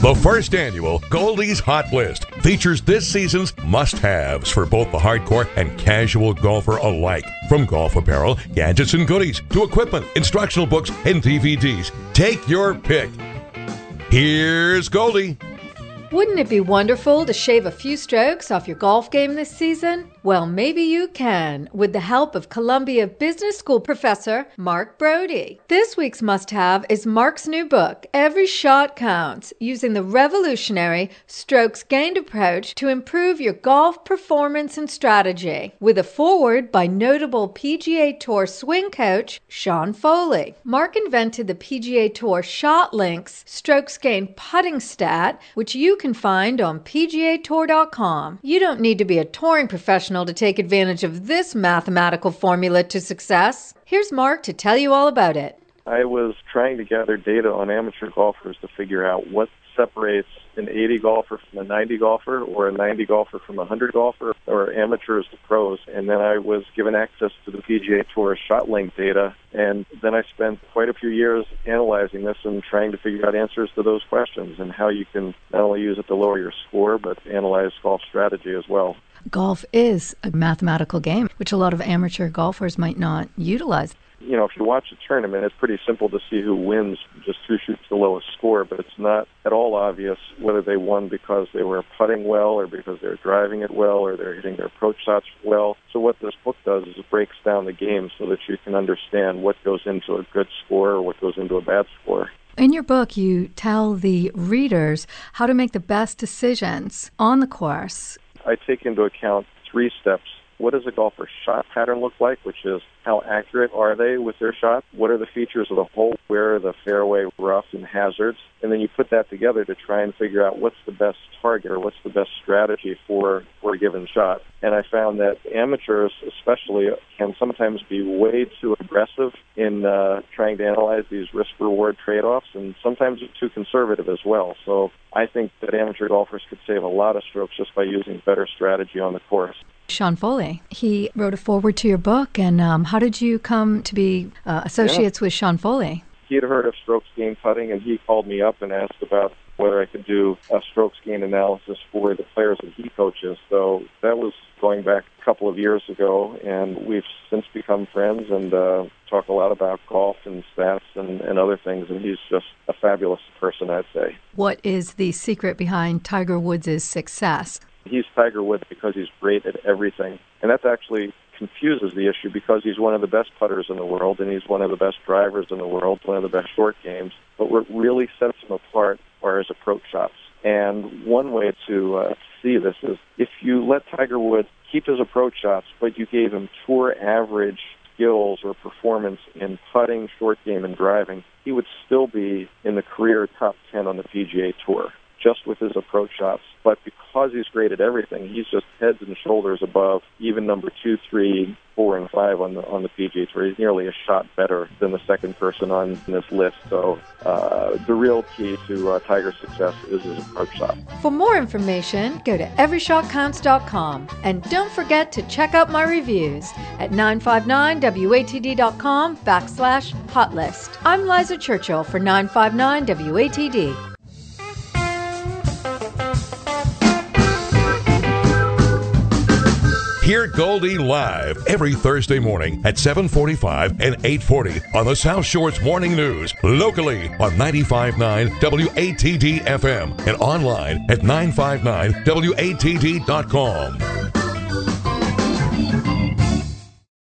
The first annual Goldie's Hot List features this season's must haves for both the hardcore and casual golfer alike. From golf apparel, gadgets, and goodies to equipment, instructional books, and DVDs. Take your pick. Here's Goldie. Wouldn't it be wonderful to shave a few strokes off your golf game this season? Well, maybe you can with the help of Columbia Business School professor Mark Broadie. This week's must have is Mark's new book, Every Shot Counts, using the revolutionary strokes gained approach to improve your golf performance and strategy, with a foreword by notable PGA Tour swing coach Sean Foley. Mark invented the PGA Tour Shot Links strokes gained putting stat, which you can find on PGAtour.com. You don't need to be a touring professional to take advantage of this mathematical formula to success. Here's Mark to tell you all about it. I was trying to gather data on amateur golfers to figure out what separates an 80 golfer from a 90 golfer or a 90 golfer from a 100 golfer or amateurs to pros. And then I was given access to the PGA Tour ShotLink data. And then I spent quite a few years analyzing this and trying to figure out answers to those questions and how you can not only use it to lower your score, but analyze golf strategy as well. Golf is a mathematical game, which a lot of amateur golfers might not utilize you know, if you watch a tournament, it's pretty simple to see who wins, just who shoots the lowest score, but it's not at all obvious whether they won because they were putting well or because they're driving it well or they're hitting their approach shots well. So what this book does is it breaks down the game so that you can understand what goes into a good score or what goes into a bad score. In your book, you tell the readers how to make the best decisions on the course. I take into account three steps what does a golfer's shot pattern look like, which is how accurate are they with their shot? What are the features of the hole? Where are the fairway roughs and hazards? And then you put that together to try and figure out what's the best target or what's the best strategy for, for a given shot. And I found that amateurs, especially, can sometimes be way too aggressive in uh, trying to analyze these risk-reward trade-offs, and sometimes too conservative as well. So I think that amateur golfers could save a lot of strokes just by using better strategy on the course. Sean Foley. He wrote a foreword to your book, and um, how did you come to be uh, associates yeah. with Sean Foley? He had heard of strokes gain putting, and he called me up and asked about whether I could do a strokes gain analysis for the players that he coaches. So that was going back a couple of years ago, and we've since become friends and uh, talk a lot about golf and stats and, and other things. And he's just a fabulous person, I'd say. What is the secret behind Tiger Woods' success? He's Tiger Woods because he's great at everything. And that's actually confuses the issue because he's one of the best putters in the world and he's one of the best drivers in the world, one of the best short games. But what really sets him apart are his approach shots. And one way to uh, see this is if you let Tiger Woods keep his approach shots, but you gave him tour average skills or performance in putting, short game, and driving, he would still be in the career top 10 on the PGA Tour just with his approach shots. But he's great at everything, he's just heads and shoulders above even number two, three, four, and five on the on the PGA Tour. He's nearly a shot better than the second person on this list. So uh, the real key to uh, Tiger's success is his approach shot. For more information, go to everyshotcounts.com and don't forget to check out my reviews at 959watd.com backslash hotlist. I'm Liza Churchill for 959 WATD. Hear Goldie live every Thursday morning at 745 and 840 on the South Shore's Morning News, locally on 95.9 WATD FM and online at 959WATD.com.